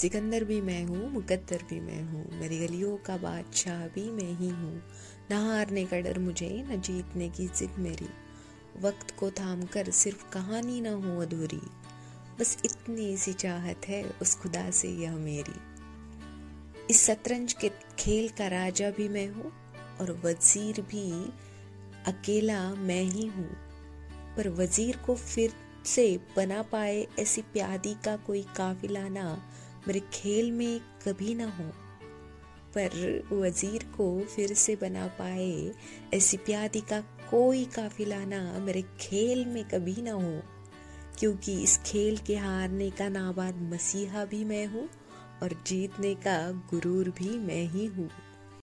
सिकंदर भी मैं हूँ, मुकद्दर भी मैं हूँ, मेरी गलियों का बादशाह भी मैं ही हूँ। न हारने का डर मुझे, न जीतने की जिद मेरी। वक्त को थाम कर सिर्फ़ कहानी ना हो अधूरी। बस इतनी सी चाहत है उस खुदा से यह मेरी। इस शतरंज के खेल का राजा भी मैं हूँ और वज़ीर भी अकेला मैं ही हूँ। पर वज़ीर को फिर से बना पाए ऐसी प्यादी का कोई काफिला ना मेरे खेल में कभी ना हो, पर वज़ीर को फिर से बना पाए, ऐसी प्यादी का कोई काफिला ना मेरे खेल में कभी ना हो। क्योंकि इस खेल के हारने का नाबाद मसीहा भी मैं हूँ और जीतने का गुरूर भी मैं ही हूँ।